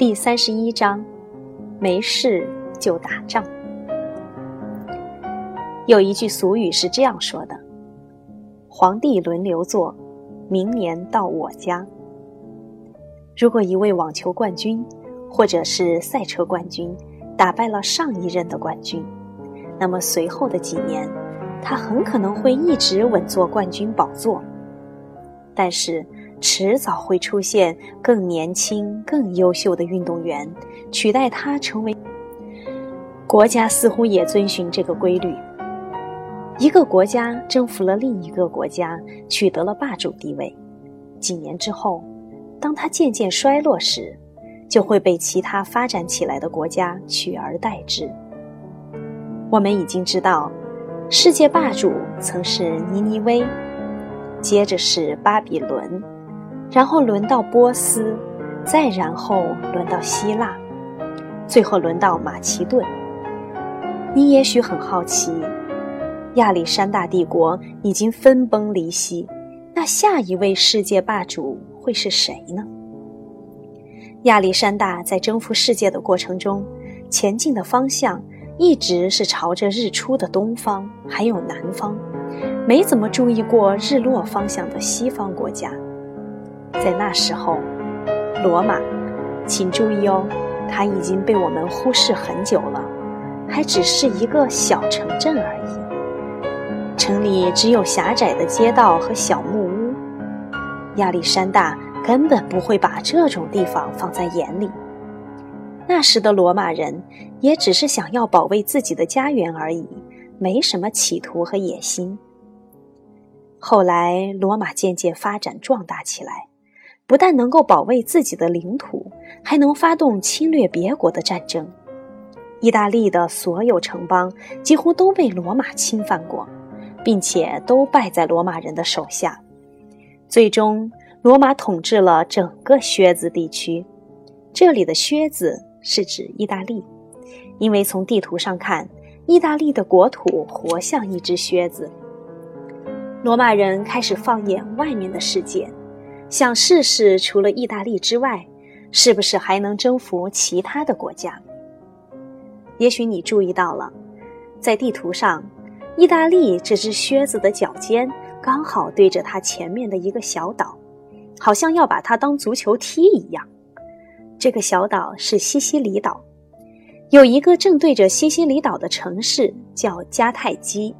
第三十一章，没事就打仗。有一句俗语是这样说的：“皇帝轮流坐，明年到我家。”如果一位网球冠军，或者是赛车冠军，打败了上一任的冠军，那么随后的几年，他很可能会一直稳坐冠军宝座。但是，迟早会出现更年轻、更优秀的运动员取代他成为。国家似乎也遵循这个规律。一个国家征服了另一个国家，取得了霸主地位，几年之后，当他渐渐衰落时，就会被其他发展起来的国家取而代之。我们已经知道，世界霸主曾是尼尼微，接着是巴比伦。然后轮到波斯，再然后轮到希腊，最后轮到马其顿。你也许很好奇，亚历山大帝国已经分崩离析，那下一位世界霸主会是谁呢？亚历山大在征服世界的过程中，前进的方向一直是朝着日出的东方，还有南方，没怎么注意过日落方向的西方国家。在那时候，罗马，请注意哦，它已经被我们忽视很久了，还只是一个小城镇而已。城里只有狭窄的街道和小木屋，亚历山大根本不会把这种地方放在眼里。那时的罗马人也只是想要保卫自己的家园而已，没什么企图和野心。后来，罗马渐渐发展壮大起来。不但能够保卫自己的领土，还能发动侵略别国的战争。意大利的所有城邦几乎都被罗马侵犯过，并且都败在罗马人的手下。最终，罗马统治了整个靴子地区。这里的“靴子”是指意大利，因为从地图上看，意大利的国土活像一只靴子。罗马人开始放眼外面的世界。想试试，除了意大利之外，是不是还能征服其他的国家？也许你注意到了，在地图上，意大利这只靴子的脚尖刚好对着它前面的一个小岛，好像要把它当足球踢一样。这个小岛是西西里岛，有一个正对着西西里岛的城市叫迦太基，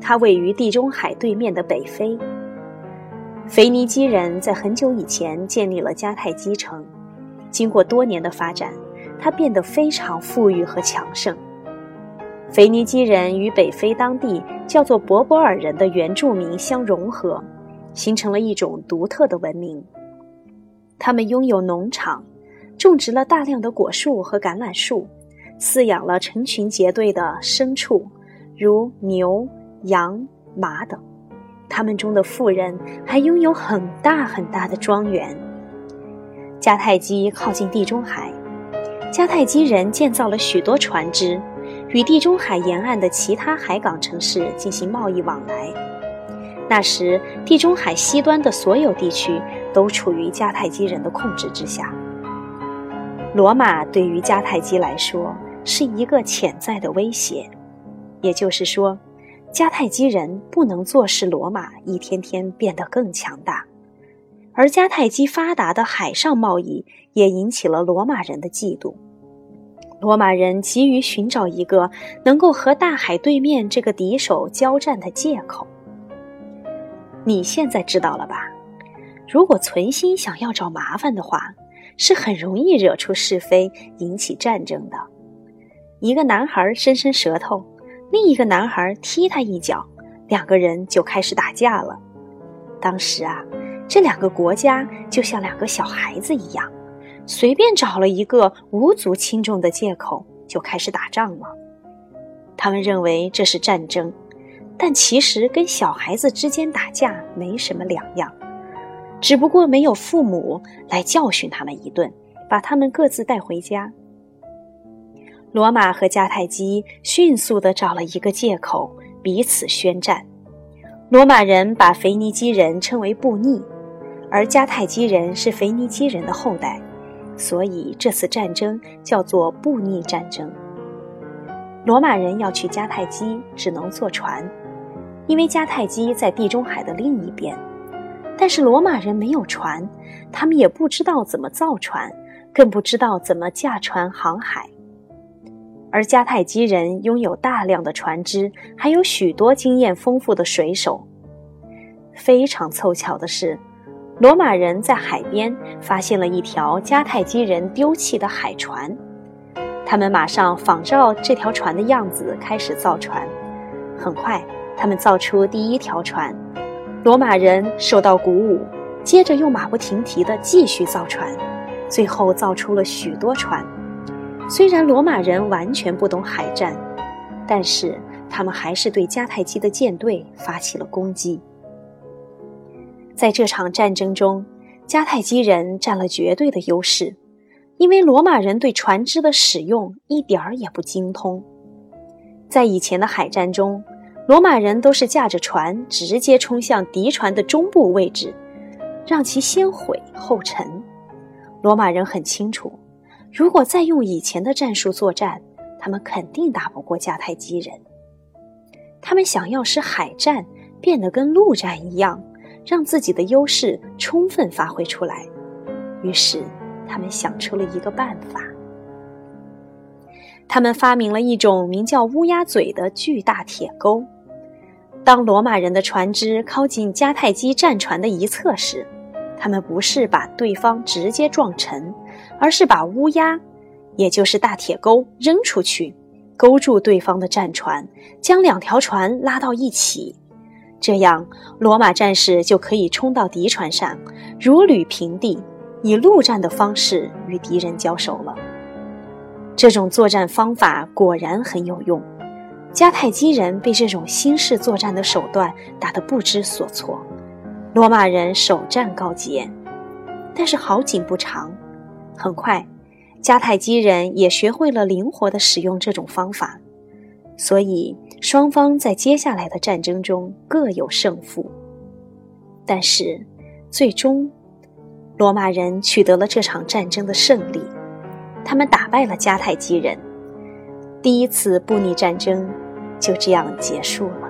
它位于地中海对面的北非。腓尼基人在很久以前建立了迦太基城，经过多年的发展，它变得非常富裕和强盛。腓尼基人与北非当地叫做博博尔人的原住民相融合，形成了一种独特的文明。他们拥有农场，种植了大量的果树和橄榄树，饲养了成群结队的牲畜，如牛、羊、马等。他们中的富人还拥有很大很大的庄园。迦太基靠近地中海，迦太基人建造了许多船只，与地中海沿岸的其他海港城市进行贸易往来。那时，地中海西端的所有地区都处于迦太基人的控制之下。罗马对于迦太基来说是一个潜在的威胁，也就是说。迦太基人不能坐视罗马一天天变得更强大，而迦太基发达的海上贸易也引起了罗马人的嫉妒。罗马人急于寻找一个能够和大海对面这个敌手交战的借口。你现在知道了吧？如果存心想要找麻烦的话，是很容易惹出是非，引起战争的。一个男孩伸伸舌头。另一个男孩踢他一脚，两个人就开始打架了。当时啊，这两个国家就像两个小孩子一样，随便找了一个无足轻重的借口就开始打仗了。他们认为这是战争，但其实跟小孩子之间打架没什么两样，只不过没有父母来教训他们一顿，把他们各自带回家。罗马和迦太基迅速地找了一个借口，彼此宣战。罗马人把腓尼基人称为布匿，而迦太基人是腓尼基人的后代，所以这次战争叫做布匿战争。罗马人要去迦太基，只能坐船，因为迦太基在地中海的另一边。但是罗马人没有船，他们也不知道怎么造船，更不知道怎么驾船航海。而迦太基人拥有大量的船只，还有许多经验丰富的水手。非常凑巧的是，罗马人在海边发现了一条迦太基人丢弃的海船。他们马上仿照这条船的样子开始造船，很快，他们造出第一条船。罗马人受到鼓舞，接着又马不停蹄地继续造船，最后造出了许多船。虽然罗马人完全不懂海战，但是他们还是对迦太基的舰队发起了攻击。在这场战争中，迦太基人占了绝对的优势。因为罗马人对船只的使用一点儿也不精通，在以前的海战中，罗马人都是驾着船直接冲向敌船的中部位置，让其先毁后沉。罗马人很清楚，如果再用以前的战术作战，他们肯定打不过迦太基人。他们想要使海战变得跟陆战一样，让自己的优势充分发挥出来，于是。他们想出了一个办法，他们发明了一种名叫“乌鸦嘴”的巨大铁钩。当罗马人的船只靠近迦太基战船的一侧时，他们不是把对方直接撞沉，而是把乌鸦，也就是大铁钩扔出去，勾住对方的战船，将两条船拉到一起。这样，罗马战士就可以冲到敌船上，如履平地。以陆战的方式与敌人交手了。这种作战方法果然很有用，迦太基人被这种新式作战的手段打得不知所措，罗马人首战告捷。但是好景不长，很快，迦太基人也学会了灵活地使用这种方法，所以双方在接下来的战争中各有胜负。但是，最终。罗马人取得了这场战争的胜利，他们打败了迦太基人，第一次布匿战争就这样结束了。